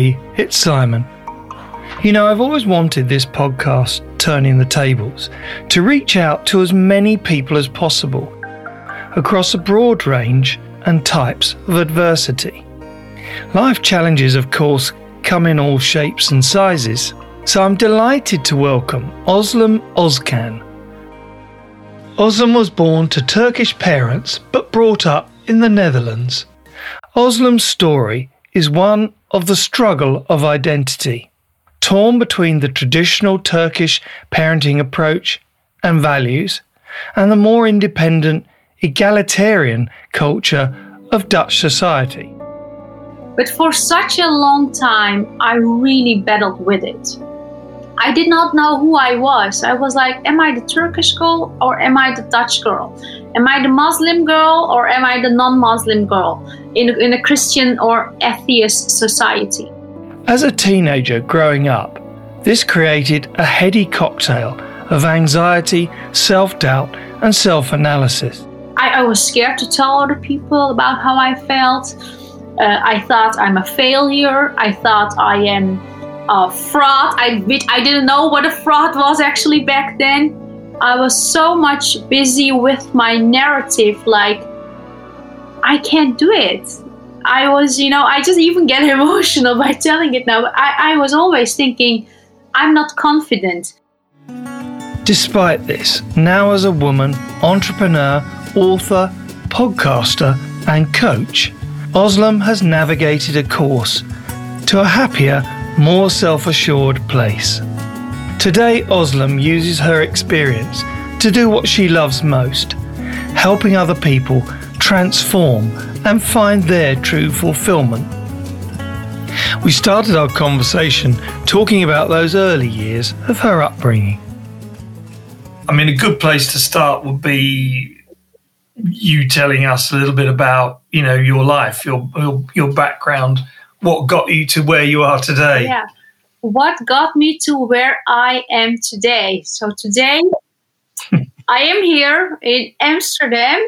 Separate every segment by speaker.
Speaker 1: It's Simon. You know, I've always wanted this podcast, Turning the Tables, to reach out to as many people as possible across a broad range and types of adversity. Life challenges, of course, come in all shapes and sizes, so I'm delighted to welcome Özlem Özkan. Özlem was born to Turkish parents but brought up in the Netherlands. Özlem's story is one of the struggle of identity, torn between the traditional Turkish parenting approach and values and the more independent, egalitarian culture of Dutch society.
Speaker 2: But for such a long time, I really battled with it. I did not know who I was. I was like, am I the Turkish girl or am I the Dutch girl? Am I the Muslim girl or am I the non Muslim girl in, in a Christian or atheist society?
Speaker 1: As a teenager growing up, this created a heady cocktail of anxiety, self doubt, and self analysis.
Speaker 2: I, I, was scared to tell other people about how I felt. Uh, I thought I'm a failure. I thought I am a fraud. I, I didn't know what a fraud was actually back then. I was so much busy with my narrative, like, I can't do it. I was, you know, I just even get emotional by telling it now. I, I was always thinking, I'm not confident.
Speaker 1: Despite this, now as a woman, entrepreneur, author, podcaster, and coach, Özlem has navigated a course to a happier, more self assured place. Today, Özlem uses her experience to do what she loves most helping other people transform and find their true fulfillment. We started our conversation talking about those early years of her upbringing. I mean, a good place to start would be you telling us a little bit about, you know, your life, your your, your background, what got you to where you are today.
Speaker 2: Yeah what got me to where I am today. So today I am here in Amsterdam,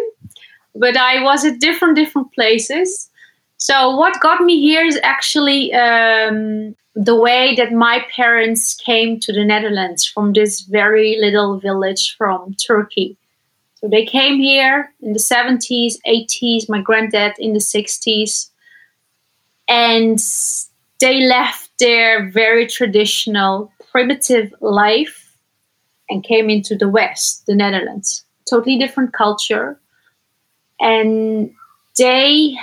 Speaker 2: but I was at different different places. So what got me here is actually um, the way that my parents came to the Netherlands from this very little village from Turkey. So they came here in the 70s, 80s, my granddad in the 60s. And they left their very traditional, primitive life and came into the West, the Netherlands. Totally different culture. And they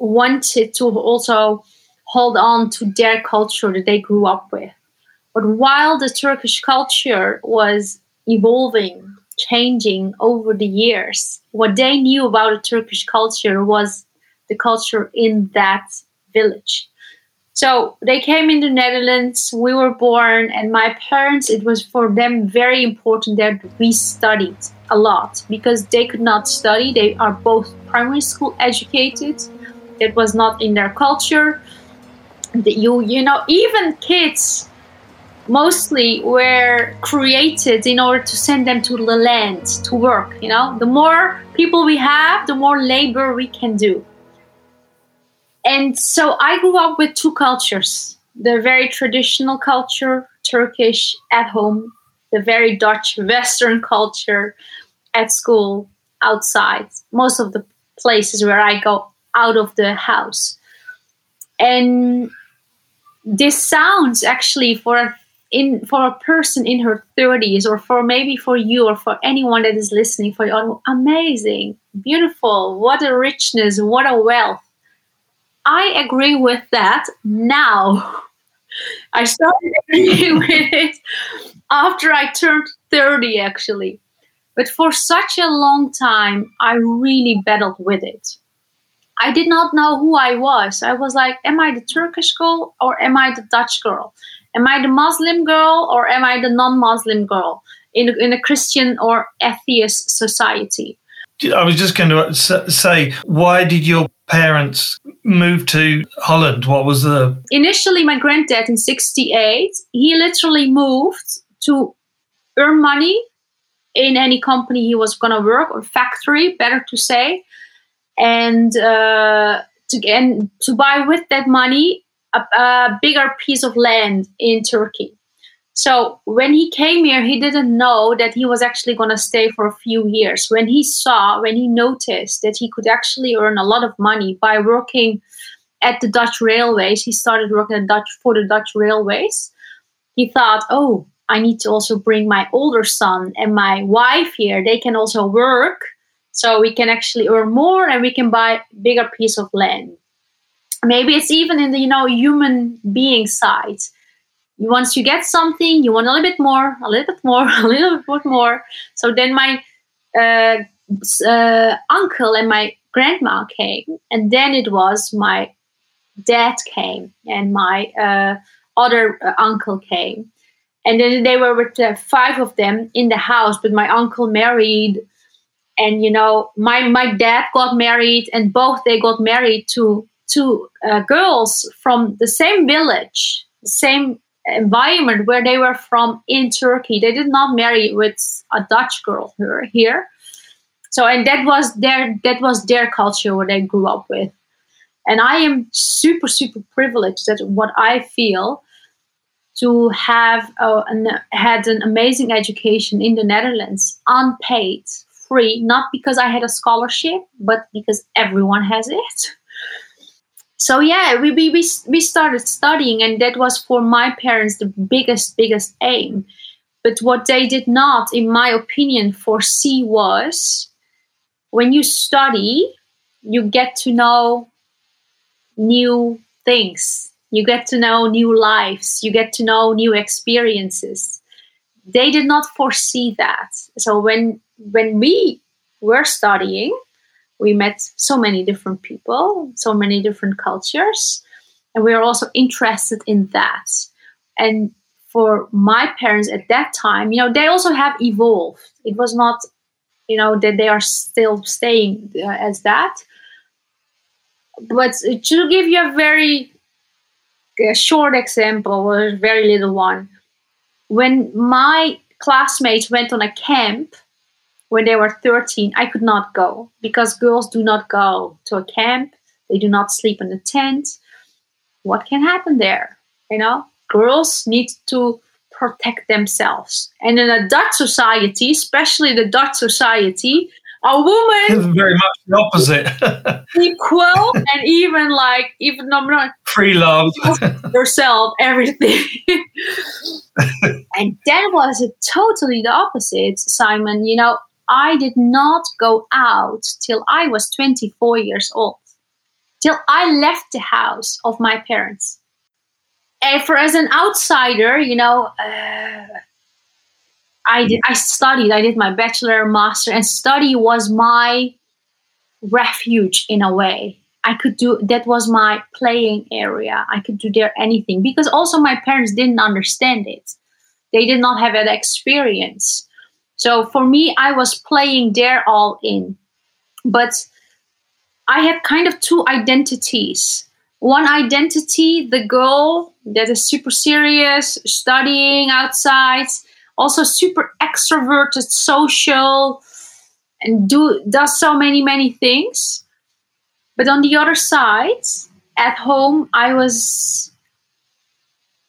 Speaker 2: wanted to also hold on to their culture that they grew up with. But while the Turkish culture was evolving, changing over the years, what they knew about the Turkish culture was the culture in that village. So they came in the Netherlands, we were born, and my parents, it was for them very important that we studied a lot because they could not study. They are both primary school educated. That was not in their culture. You, you know, even kids mostly were created in order to send them to the land to work. You know, the more people we have, the more labor we can do and so I grew up with two cultures the very traditional culture, Turkish at home, the very Dutch Western culture at school, outside, most of the places where I go out of the house. And this sounds actually for a in for a person in her 30s or for maybe for you or for anyone that is listening for you oh, amazing beautiful what a richness what a wealth I agree with that now. I started agreeing with it after I turned 30, actually. But for such a long time, I really battled with it. I did not know who I was. I was like, am I the Turkish girl or am I the Dutch girl? Am I the Muslim girl or am I the non Muslim girl in in a Christian or atheist society?
Speaker 1: I was just going to say, why did your parents move to Holland? What was the.
Speaker 2: Initially, my granddad in 68, he literally moved to earn money in any company he was going to work or factory, better to say. And uh, to, and to buy with that money a, a bigger piece of land in Turkey. So when he came here, he didn't know that he was actually going to stay for a few years. When he saw, when he noticed that he could actually earn a lot of money by working at the Dutch railways, he started working at Dutch for the Dutch railways. He thought, oh, I need to also bring my older son and my wife here. They can also work, so we can actually earn more and we can buy bigger piece of land. Maybe it's even in the you know human being side once you get something, you want a little bit more, a little bit more, a little bit more. So then my uh, uh, uncle and my grandma came, and then it was my dad came and my uh, other uh, uncle came, and then they were with five of them in the house. But my uncle married, and you know my my dad got married, and both they got married to two uh, girls from the same village, same environment where they were from in Turkey. They did not marry with a Dutch girl here. So and that was their that was their culture where they grew up with. And I am super super privileged that what I feel to have uh, an, had an amazing education in the Netherlands, unpaid, free, not because I had a scholarship, but because everyone has it so yeah we, we, we started studying and that was for my parents the biggest biggest aim. But what they did not in my opinion foresee was when you study you get to know new things. You get to know new lives. You get to know new experiences. They did not foresee that. So when when we were studying we met so many different people, so many different cultures, and we are also interested in that. And for my parents at that time, you know, they also have evolved. It was not, you know, that they are still staying uh, as that. But to give you a very a short example, or a very little one, when my classmates went on a camp when they were 13, I could not go because girls do not go to a camp. They do not sleep in a tent. What can happen there? You know, girls need to protect themselves. And in a Dutch society, especially the Dutch society, a woman is
Speaker 1: very much the opposite
Speaker 2: equal and even like even not
Speaker 1: free love
Speaker 2: yourself everything and that was totally the opposite simon you know I did not go out till I was 24 years old, till I left the house of my parents. And for as an outsider, you know, uh, I did. I studied. I did my bachelor, master, and study was my refuge in a way. I could do that was my playing area. I could do there anything because also my parents didn't understand it. They did not have that experience. So for me, I was playing there all in. But I had kind of two identities. One identity, the girl that is super serious, studying outside, also super extroverted, social, and do does so many, many things. But on the other side, at home, I was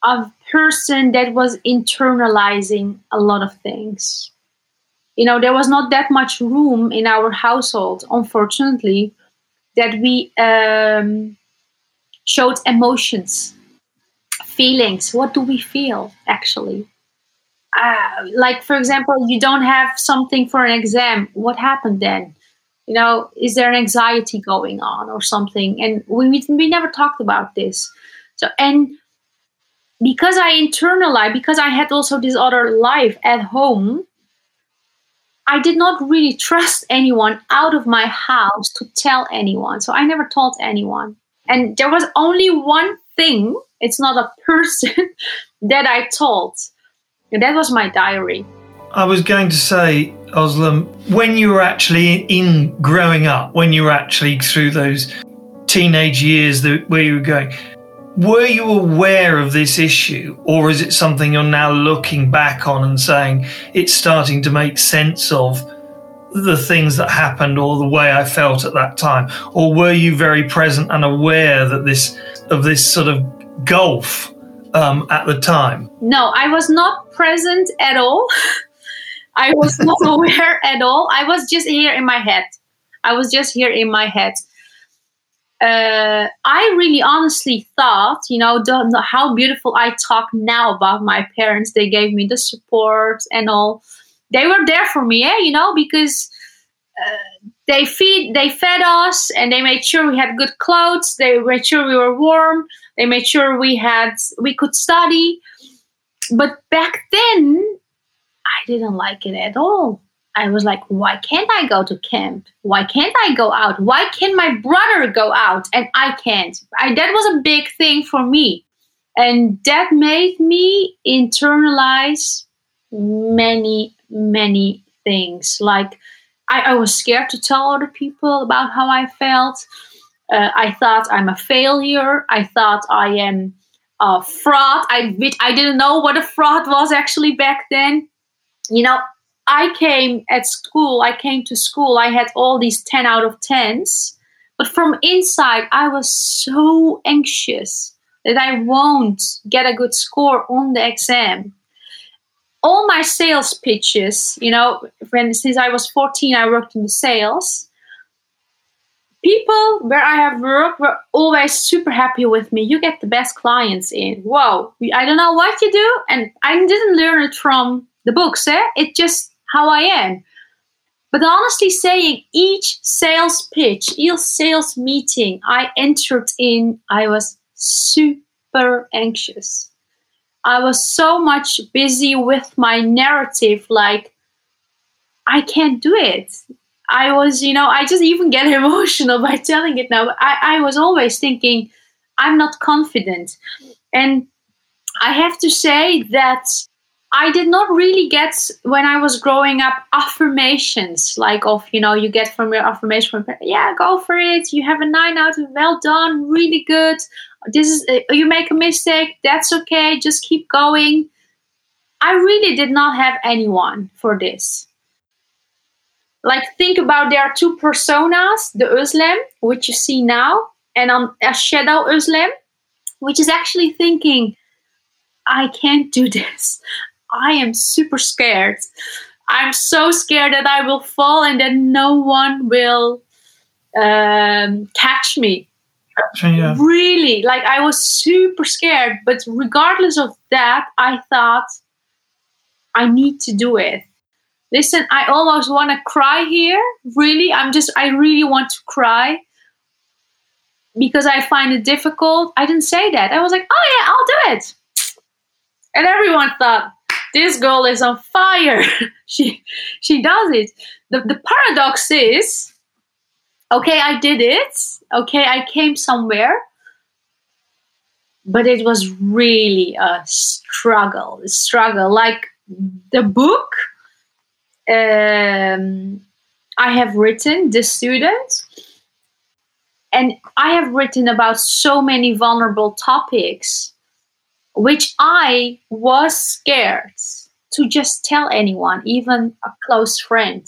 Speaker 2: a person that was internalizing a lot of things you know there was not that much room in our household unfortunately that we um, showed emotions feelings. What do we feel actually? Uh, like for example you don't have something for an exam. What happened then? You know is there an anxiety going on or something? And we, we never talked about this. So and because i internalized because i had also this other life at home I did not really trust anyone out of my house to tell anyone. So I never told anyone. And there was only one thing, it's not a person, that I told. And that was my diary.
Speaker 1: I was going to say, Özlem, when you were actually in growing up, when you were actually through those teenage years that, where you were going, were you aware of this issue, or is it something you're now looking back on and saying it's starting to make sense of the things that happened or the way I felt at that time? Or were you very present and aware that this of this sort of gulf um, at the time?
Speaker 2: No, I was not present at all. I was not aware at all. I was just here in my head. I was just here in my head. Uh, I really honestly thought, you know, the, the, how beautiful I talk now about my parents. They gave me the support and all. They were there for me, eh? You know, because uh, they feed, they fed us, and they made sure we had good clothes. They made sure we were warm. They made sure we had we could study. But back then, I didn't like it at all. I was like, why can't I go to camp? Why can't I go out? Why can't my brother go out and I can't? I, that was a big thing for me. And that made me internalize many, many things. Like, I, I was scared to tell other people about how I felt. Uh, I thought I'm a failure. I thought I am a fraud. I, I didn't know what a fraud was actually back then. You know, I came at school, I came to school, I had all these 10 out of 10s, but from inside, I was so anxious that I won't get a good score on the exam. All my sales pitches, you know, when since I was 14, I worked in the sales. People where I have worked were always super happy with me. You get the best clients in. Whoa, I don't know what you do, and I didn't learn it from the books. Eh? It just how I am. But honestly saying, each sales pitch, each sales meeting I entered in, I was super anxious. I was so much busy with my narrative, like, I can't do it. I was, you know, I just even get emotional by telling it now. I, I was always thinking, I'm not confident. And I have to say that I did not really get when I was growing up affirmations like of you know you get from your affirmation from yeah go for it. You have a nine out of well done really good. This is uh, you make a mistake. That's okay. Just keep going. I really did not have anyone for this. Like think about there are two personas the Özlem which you see now and on a shadow Özlem which is actually thinking I can't do this. I am super scared. I'm so scared that I will fall and that no one will um, catch me.
Speaker 1: Yeah.
Speaker 2: Really, like I was super scared. But regardless of that, I thought I need to do it. Listen, I almost want to cry here. Really, I'm just, I really want to cry because I find it difficult. I didn't say that. I was like, oh yeah, I'll do it. And everyone thought, this girl is on fire. she she does it. The the paradox is, okay, I did it. Okay, I came somewhere. But it was really a struggle, a struggle. Like the book um, I have written, The Student, and I have written about so many vulnerable topics which I was scared to just tell anyone, even a close friend.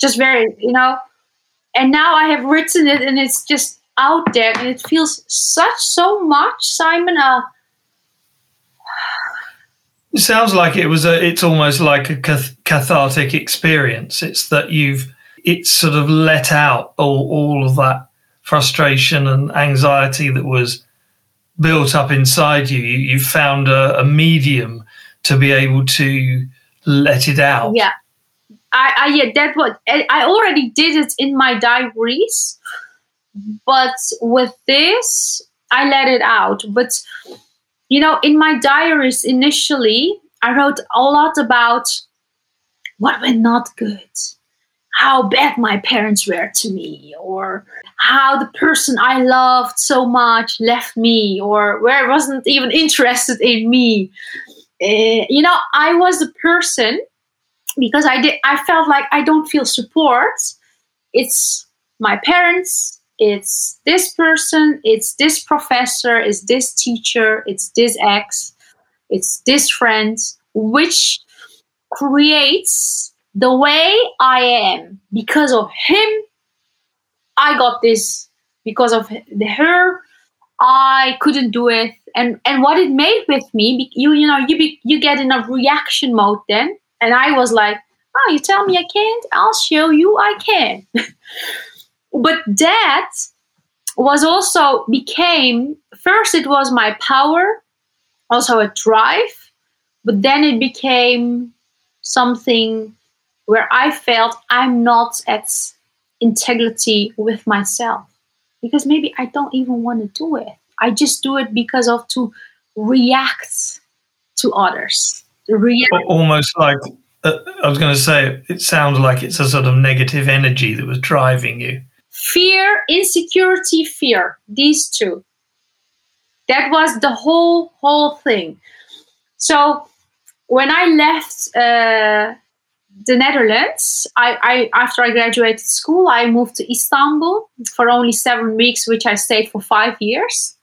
Speaker 2: Just very, you know. And now I have written it and it's just out there and it feels such so much, Simon. Uh,
Speaker 1: it sounds like it was a. It's almost like a cathartic experience. It's that you've. It's sort of let out all all of that frustration and anxiety that was built up inside you. You, found a, a medium to be able to let it out.
Speaker 2: Yeah. I, I yeah, that what I already did it in my diaries, but with this, I let it out. But you know, in my diaries initially, I wrote a lot about what went not good, how bad my parents were to me, or how the person I loved so much left me or where wasn't even interested in me. Uh, you know, I was the person because I did I felt like I don't feel support. It's my parents, it's this person, it's this professor, it's this teacher, it's this ex, it's this friend, which creates the way I am because of him I got this because of the, her. I couldn't do it. And and what it made with me, you you know, you be, you get in a reaction mode then, and I was like, oh, you tell me I can't, I'll show you I can. but that was also became first it was my power, also a drive, but then it became something where I felt I'm not at integrity with myself because maybe I don't even want to do it. I just do it because of to react to others.
Speaker 1: React. Almost like uh, I was going to say, it sounds like it's a sort of negative energy that was driving you.
Speaker 2: Fear, insecurity, fear. These two. That was the whole whole thing. So when I left uh, the Netherlands, I, I after I graduated school, I moved to Istanbul for only seven weeks, which I stayed for five years.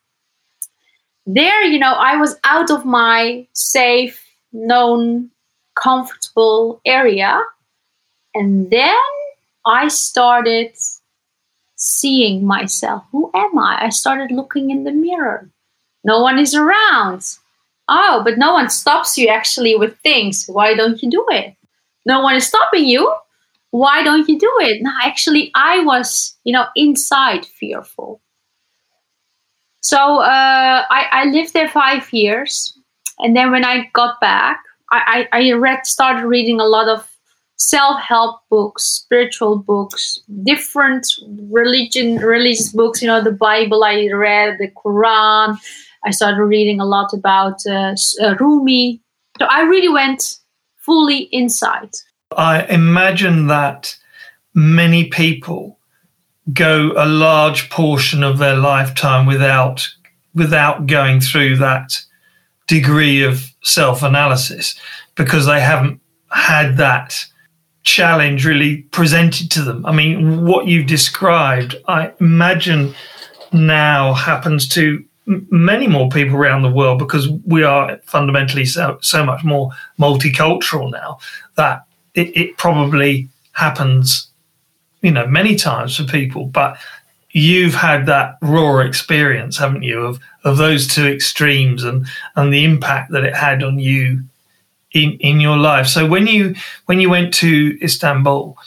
Speaker 2: There, you know, I was out of my safe, known, comfortable area, and then I started seeing myself. Who am I? I started looking in the mirror. No one is around. Oh, but no one stops you actually with things. Why don't you do it? No one is stopping you why don't you do it? No actually i was you know inside fearful. So uh, I, I lived there five years and then when i got back i, I, I read started reading a lot of self-help books spiritual books different religion religious books you know the bible i read the quran. I started reading a lot about uh, uh rumi. So i really went fully inside.
Speaker 1: I imagine that many people go a large portion of their lifetime without without going through that degree of self-analysis because they haven't had that challenge really presented to them. I mean, what you've described, I imagine now happens to many more people around the world because we are fundamentally so, so much more multicultural now that it, it probably happens, you know, many times for people. But you've had that raw experience, haven't you, of of those two extremes and and the impact that it had on you in in your life. So when you when you went to Istanbul,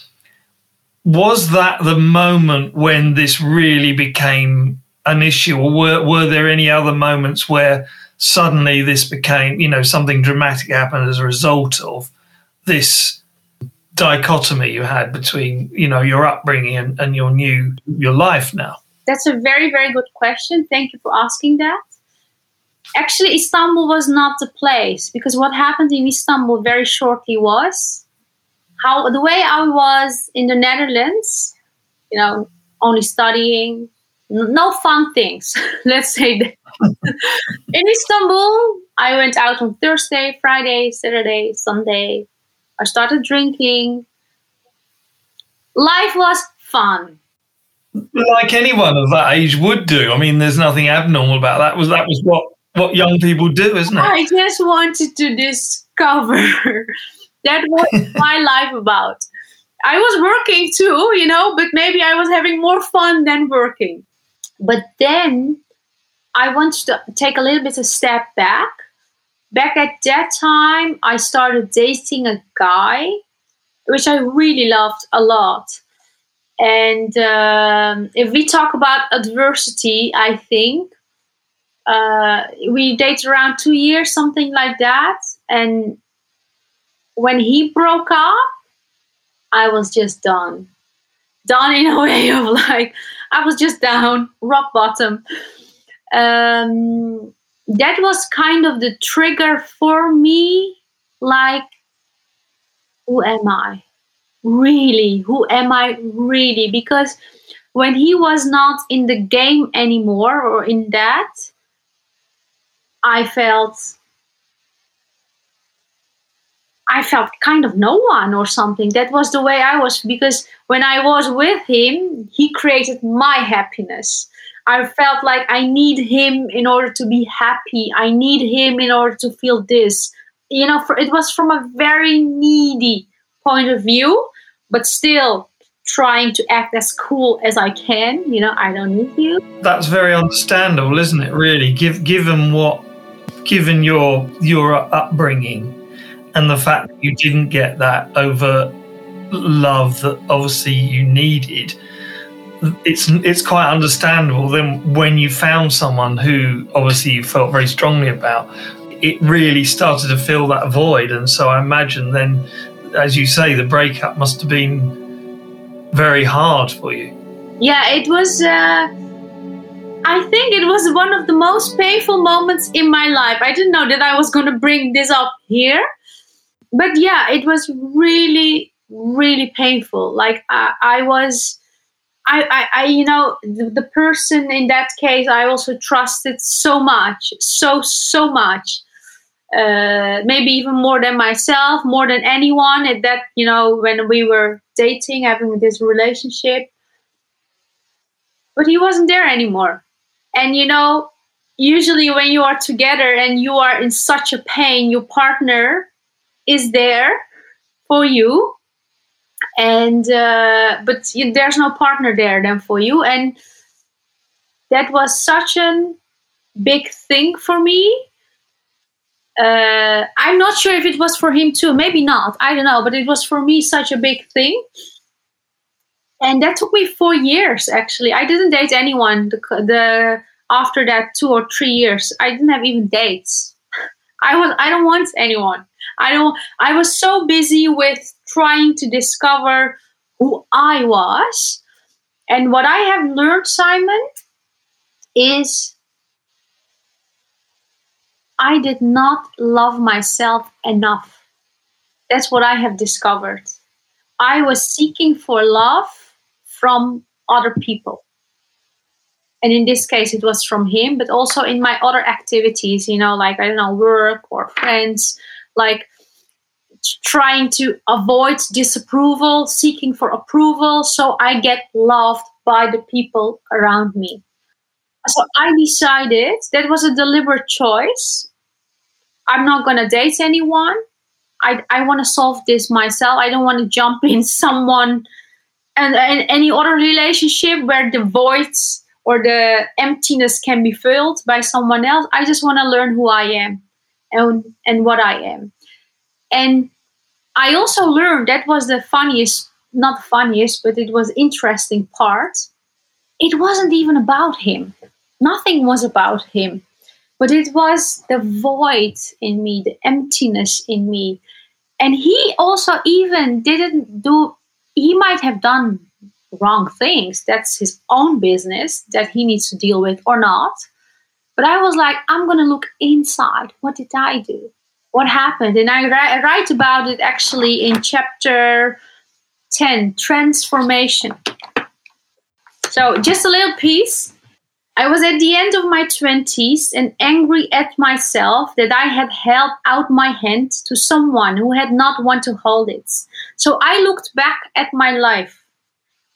Speaker 1: was that the moment when this really became an issue, or were were there any other moments where suddenly this became, you know, something dramatic happened as a result of this dichotomy you had between, you know, your upbringing and, and your new your life now?
Speaker 2: That's a very very good question. Thank you for asking that. Actually, Istanbul was not the place because what happened in Istanbul very shortly was how the way I was in the Netherlands, you know, only studying, no fun things. Let's say that. in Istanbul, I went out on Thursday, Friday, Saturday, Sunday. I started drinking. Life was fun.
Speaker 1: Like anyone of that age would do. I mean, there's nothing abnormal about that. Was that was what what young people do, isn't it?
Speaker 2: I just wanted to discover. that was my life about. I was working too, you know, but maybe I was having more fun than working. But then I wanted to take a little bit of step back. Back at that time, I started dating a guy, which I really loved a lot. And um, if we talk about adversity, I think uh, we dated around two years, something like that. And when he broke up, I was just done. Done in a way of like, I was just down, rock bottom. Um, that was kind of the trigger for me. Like, who am I? Really? Who am I really? Because when he was not in the game anymore or in that, I felt I felt kind of no one or something. That was the way I was because when I was with him, he created my happiness. I felt like I need him in order to be happy. I need him in order to feel this. You know, for, it was from a very needy point of view, but still, trying to act as cool as I can. You know, I don't need you.
Speaker 1: That's very understandable, isn't it? Really, Give, given what, given your your upbringing, and the fact that you didn't get that over love that obviously you needed. It's it's quite understandable. Then when you found someone who obviously you felt very strongly about, it really started to fill that void. And so I imagine then, as you say, the breakup must have been very hard for you.
Speaker 2: Yeah, it was. Uh, I think it was one of the most painful moments in my life. I didn't know that I was going to bring this up here, but yeah, it was really, really painful. Like I, I was. I, I, I, you know, the, the person in that case, I also trusted so much, so, so much. Uh, maybe even more than myself, more than anyone. At that, you know, when we were dating, having this relationship. But he wasn't there anymore. And you know, usually when you are together and you are in such a pain, your partner is there for you. And uh, but there's no partner there then for you, and that was such a big thing for me uh, I'm not sure if it was for him too. Maybe not. I don't know. But it was for me such a big thing. And that took me four years. Actually, I didn't date anyone. The, the after that two or three years, I didn't have even dates. I was. I don't want anyone. I don't. I was so busy with trying to discover who I was. And what I have learned, Simon, is I did not love myself enough. That's what I have discovered. I was seeking for love from other people. And in this case, it was from him, but also in my other activities, you know, like, I don't know, work or friends, like trying to avoid disapproval, seeking for approval. So I get loved by the people around me. So I decided that was a deliberate choice I'm not going to date anyone. I, I want to solve this myself. I don't want to jump in someone and, and any other relationship where the voids or the emptiness can be filled by someone else. I just want to learn who I am and, and what I am. And I also learned that was the funniest, not funniest, but it was interesting part. It wasn't even about him. Nothing was about him but it was the void in me, the emptiness in me. And he also even didn't do, he might have done wrong things. That's his own business that he needs to deal with or not. But I was like, I'm going to look inside. What did I do? What happened? And I write about it actually in chapter 10 Transformation. So, just a little piece I was at the end of my 20s and angry at myself that I had held out my hand to someone who had not want to hold it. So I looked back at my life.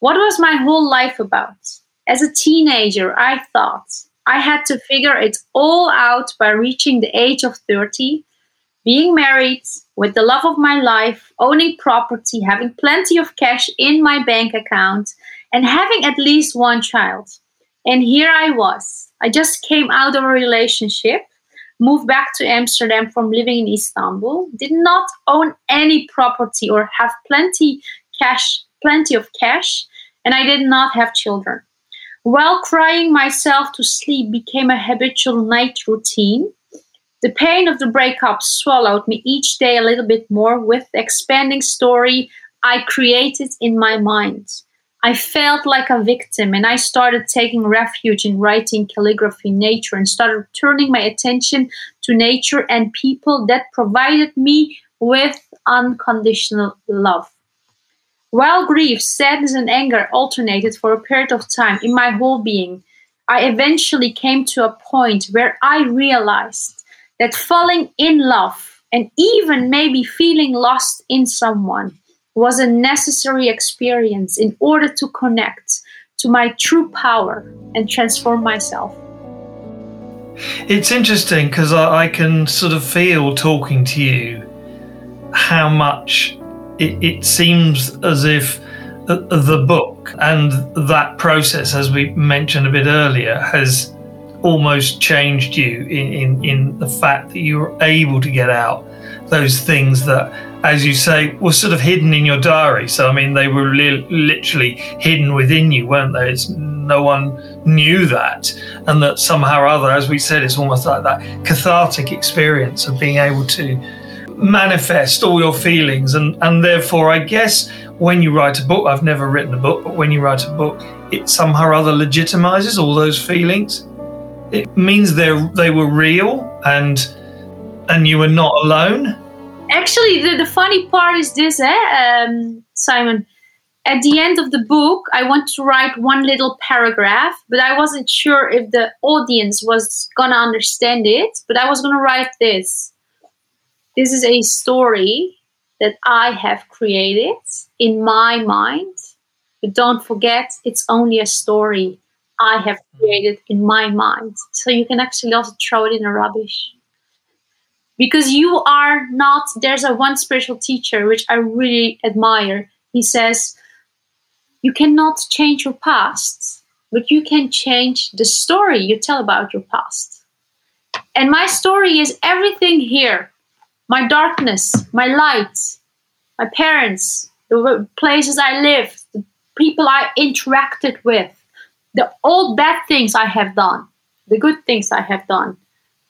Speaker 2: What was my whole life about? As a teenager, I thought I had to figure it all out by reaching the age of 30, being married with the love of my life, owning property, having plenty of cash in my bank account, and having at least one child. And here I was. I just came out of a relationship, moved back to Amsterdam from living in Istanbul, did not own any property or have plenty cash, plenty of cash, and I did not have children. While crying myself to sleep became a habitual night routine, the pain of the breakup swallowed me each day a little bit more with the expanding story I created in my mind. I felt like a victim and I started taking refuge in writing, calligraphy, nature, and started turning my attention to nature and people that provided me with unconditional love. While grief, sadness, and anger alternated for a period of time in my whole being, I eventually came to a point where I realized that falling in love and even maybe feeling lost in someone was a necessary experience in order to connect to my true power and transform myself.
Speaker 1: It's interesting because I, I, can sort of feel talking to you how much it, it seems as if uh, the book and that process, as we mentioned a bit earlier, has almost changed you in, in, in the fact that you were able to get out those things that, as you say, were sort of hidden in your diary. So, I mean, they were li- literally hidden within you, weren't they? It's, no one knew that. And that somehow or other, as we said, it's almost like that cathartic experience of being able to manifest all your feelings. And, and therefore, I guess when you write a book, I've never written a book, but when you write a book, it somehow or other legitimizes all those feelings. It means they they were real and and you were not alone.
Speaker 2: Actually, the, the funny part is this, eh, um, Simon. At the end of the book, I want to write one little paragraph, but I wasn't sure if the audience was gonna understand it. But I was gonna write this. This is a story that I have created in my mind. But don't forget, it's only a story I have hmm. created in my mind. So you can actually also throw it in the rubbish. Because you are not, there's a one spiritual teacher which I really admire. He says, You cannot change your past, but you can change the story you tell about your past. And my story is everything here my darkness, my light, my parents, the places I lived, the people I interacted with, the old bad things I have done, the good things I have done,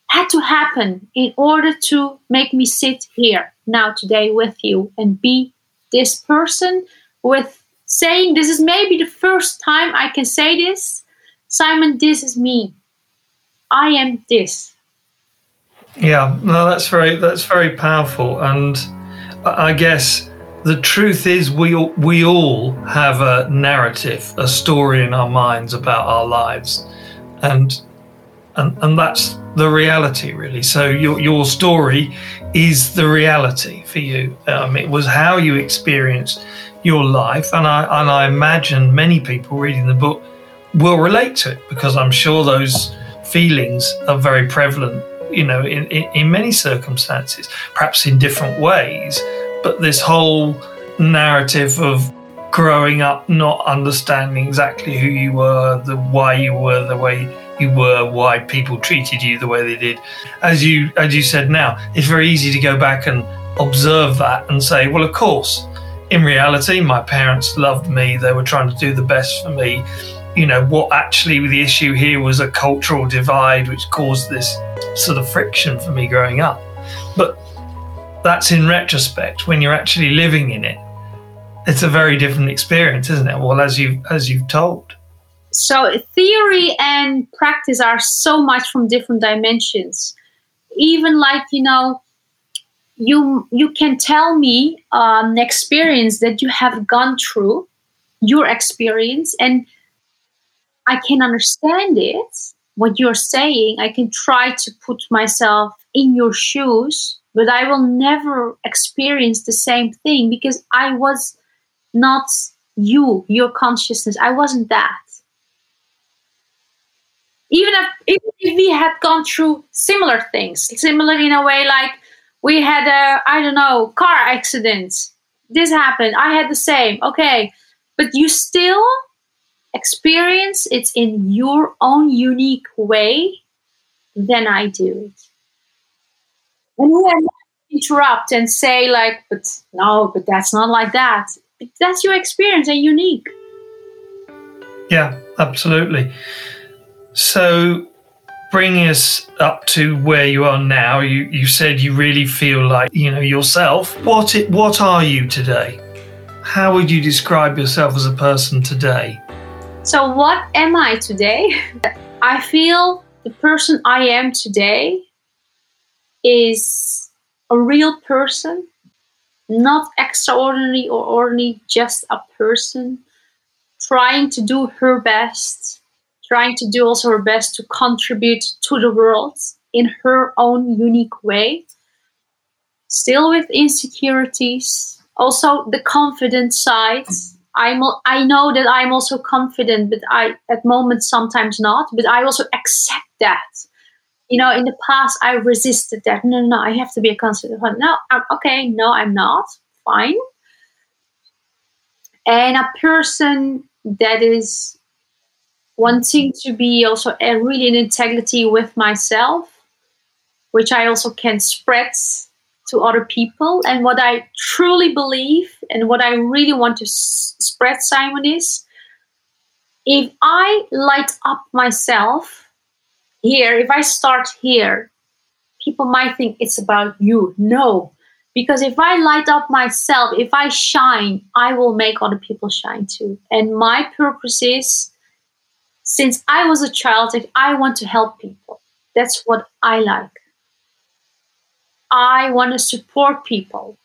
Speaker 2: had to happen in order to make me sit here now today with you and be this person with saying this is maybe the first time I can say this. Simon, this is me. I am this.
Speaker 1: Yeah, no, that's very that's very powerful, and I guess the truth is we all, we all have a narrative, a story in our minds about our lives, and and and that's the reality really. So your your story is the reality for you. Um, it was how you experienced your life, and I and I imagine many people reading the book will relate to it because I'm sure those feelings are very prevalent you know, in, in, in many circumstances, perhaps in different ways. But this whole narrative of growing up not understanding exactly who you were, the why you were the way you were, why people treated you the way they did. As you as you said now, it's very easy to go back and observe that and say, well, of course, in reality, my parents loved me. They were trying to do the best for me you know, what actually the issue here was a cultural divide which caused this sort of friction for me growing up. But that's in retrospect. When you're actually living in it, it's a very different experience, isn't it? Well, as you as you've told.
Speaker 2: So theory and practice are so much from different dimensions. Even like you know, you you can tell me um, an experience that you have gone through, your experience, and I can understand it, what you're saying. I can try to put myself in your shoes, but I will never experience the same thing because I was not you, your consciousness. I wasn't that. Even if, even if we had gone through similar things, similar in a way, like we had a, I don't know, car accident. This happened. I had the same. Okay. But you still experience it in your own unique way, then I do it. And when interrupt and say like, but no, but that's not like that. That's your experience and unique.
Speaker 1: Yeah, absolutely. So bringing us up to where you are now, you, you said you really feel like, you know, yourself. What it, what are you today? How would you describe yourself as a person today?
Speaker 2: So, what am I today? I feel the person I am today is a real person, not extraordinary or ordinary, just a person trying to do her best, trying to do also her best to contribute to the world in her own unique way. Still with insecurities, also the confident side I'm I know that I'm also confident, but I at moments sometimes not. But I also accept that. You know, in the past I resisted that. No, no, no I have to be a confident. No, I'm okay. No, I'm not. Fine. and a person that is wanting to be also really in integrity with myself, which I also can spread to other people. And what I truly believe and what I really want to s- spread, Simon, is if I light up myself here, if I start here, people might think it's about you. No, because if I light up myself, if I shine, I will make other people shine too. And my purpose is since I was a child, I want to help people. That's what I like. I want to support people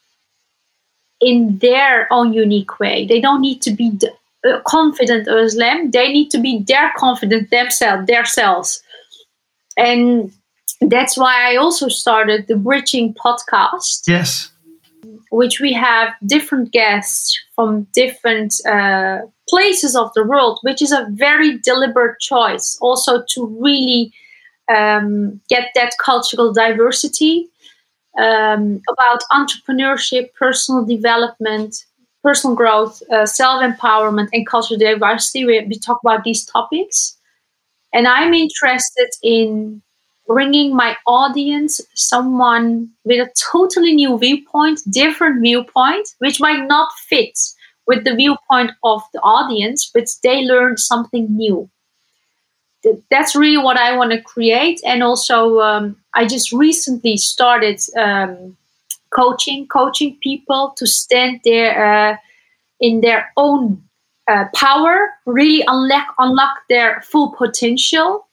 Speaker 2: in their own unique way. They don't need to be uh, confident as them. They need to be their confident themselves, themselves. And that's why I also started the Bridging podcast.
Speaker 1: Yes.
Speaker 2: Which we have different guests from different uh, places of the world, which is a very deliberate choice also to really um, get that cultural diversity um, about entrepreneurship, personal development, personal growth, uh, self empowerment, and cultural diversity. We, we talk about these topics. And I'm interested in bringing my audience someone with a totally new viewpoint, different viewpoint, which might not fit with the viewpoint of the audience, but they learn something new. That's really what I want to create. And also, um, I just recently started um, coaching, coaching people to stand there uh, in their own uh, power, really unlock unlock their full potential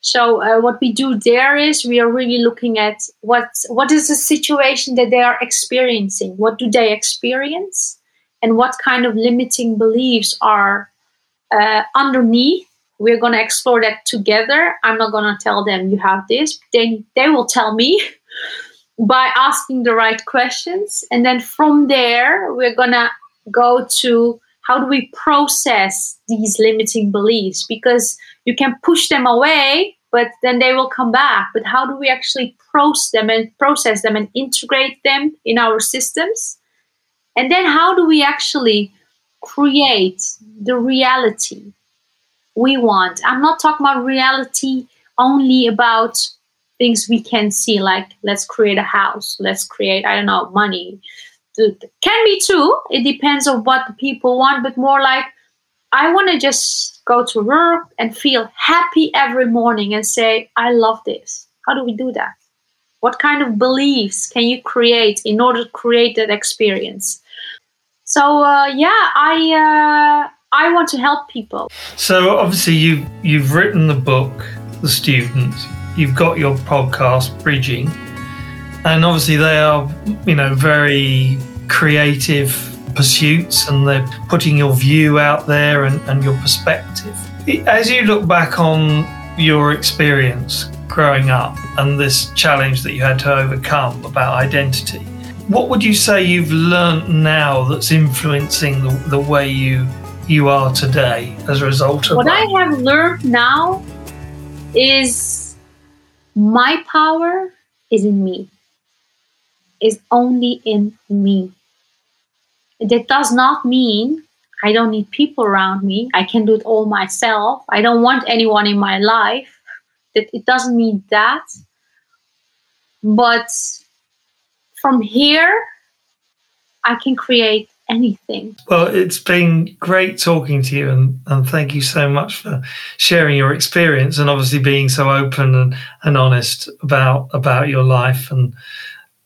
Speaker 2: so uh, what we do there is we are really looking at what what is the situation that they are experiencing. What do they experience, and what kind of limiting beliefs are uh, underneath. We're going to explore that together. I'm not going to tell them you have this. They they will tell me by asking the right questions, and then from there we're going to go to how do we process these limiting beliefs? Because you can push them away but then they will come back. But how do we actually process them and process them and integrate them in our systems? And then how do we actually create the reality we want i'm not talking about reality only about things we can see like let's create a house let's create i don't know money can be too it depends on what the people want but more like I want to just go to work and feel happy every morning and say, I love this. How do we do that? What kind of beliefs can you create in order to create that experience? So uh, yeah, I uh, I want to help people.
Speaker 1: So obviously you you've written the book, The Students. You've got your podcast, Bridging, and obviously they are you know very creative pursuits and they're putting your view out there and, and your perspective. As you look back on your experience growing up and this challenge that you had to overcome about identity, what would you say you've learned now that's influencing the, the way you you are today as a result of
Speaker 2: what
Speaker 1: that?
Speaker 2: I have learned now is my power is in me. Is only in me. That does not mean I don't need people around me. I can do it all myself. I don't want anyone in my life. That it doesn't mean that. But from here, I can create anything.
Speaker 1: Well, it's been great talking to you, and, and thank you so much for sharing your experience and obviously being so open and, and honest about about your life and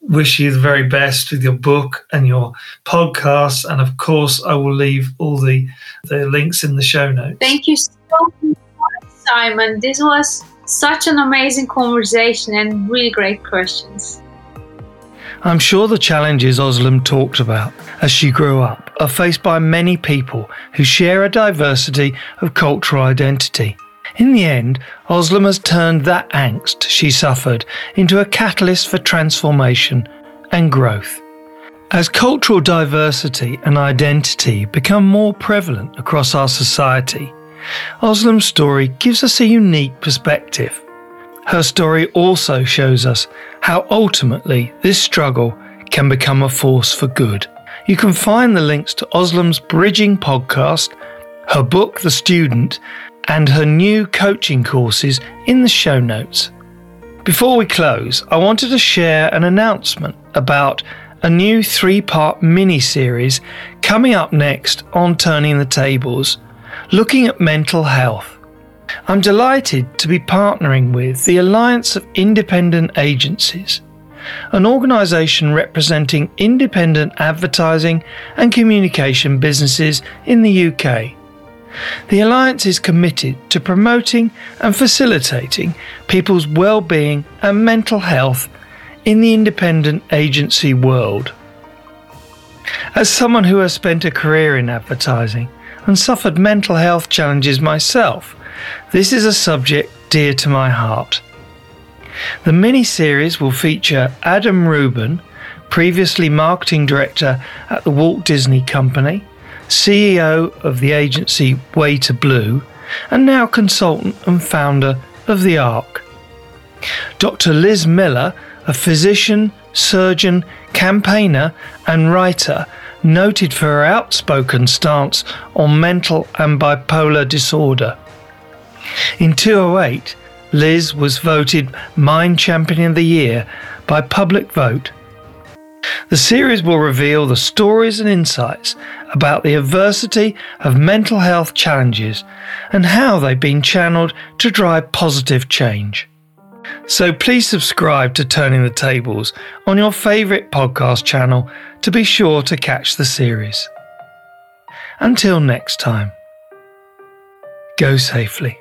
Speaker 1: wish you the very best with your book and your podcast. And of course, I will leave all the, the links in the show notes.
Speaker 2: Thank you so much, Simon. This was such an amazing conversation and really great questions.
Speaker 1: I'm sure the challenges Özlem talked about as she grew up are faced by many people who share a diversity of cultural identity. In the end, Özlem has turned that angst she suffered into a catalyst for transformation and growth. As cultural diversity and identity become more prevalent across our society, Özlem's story gives us a unique perspective. Her story also shows us how ultimately this struggle can become a force for good. You can find the links to Özlem's Bridging podcast, her book, The Student, and her new coaching courses in the show notes. Before we close, I wanted to share an announcement about a new three part mini series coming up next on Turning the Tables, looking at mental health. I'm delighted to be partnering with the Alliance of Independent Agencies, an organisation representing independent advertising and communication businesses in the UK. The Alliance is committed to promoting and facilitating people's well-being and mental health in the independent agency world. As someone who has spent a career in advertising and suffered mental health challenges myself, this is a subject dear to my heart. The mini series will feature Adam Rubin, previously marketing director at the Walt Disney Company, CEO of the agency Way to Blue, and now consultant and founder of The Arc. Dr. Liz Miller, a physician, surgeon, campaigner, and writer, noted for her outspoken stance on mental and bipolar disorder. In 2008, Liz was voted Mind Champion of the Year by public vote the series will reveal the stories and insights about the adversity of mental health challenges and how they've been channeled to drive positive change. So please subscribe to Turning the Tables on your favourite podcast channel to be sure to catch the series. Until next time, go safely.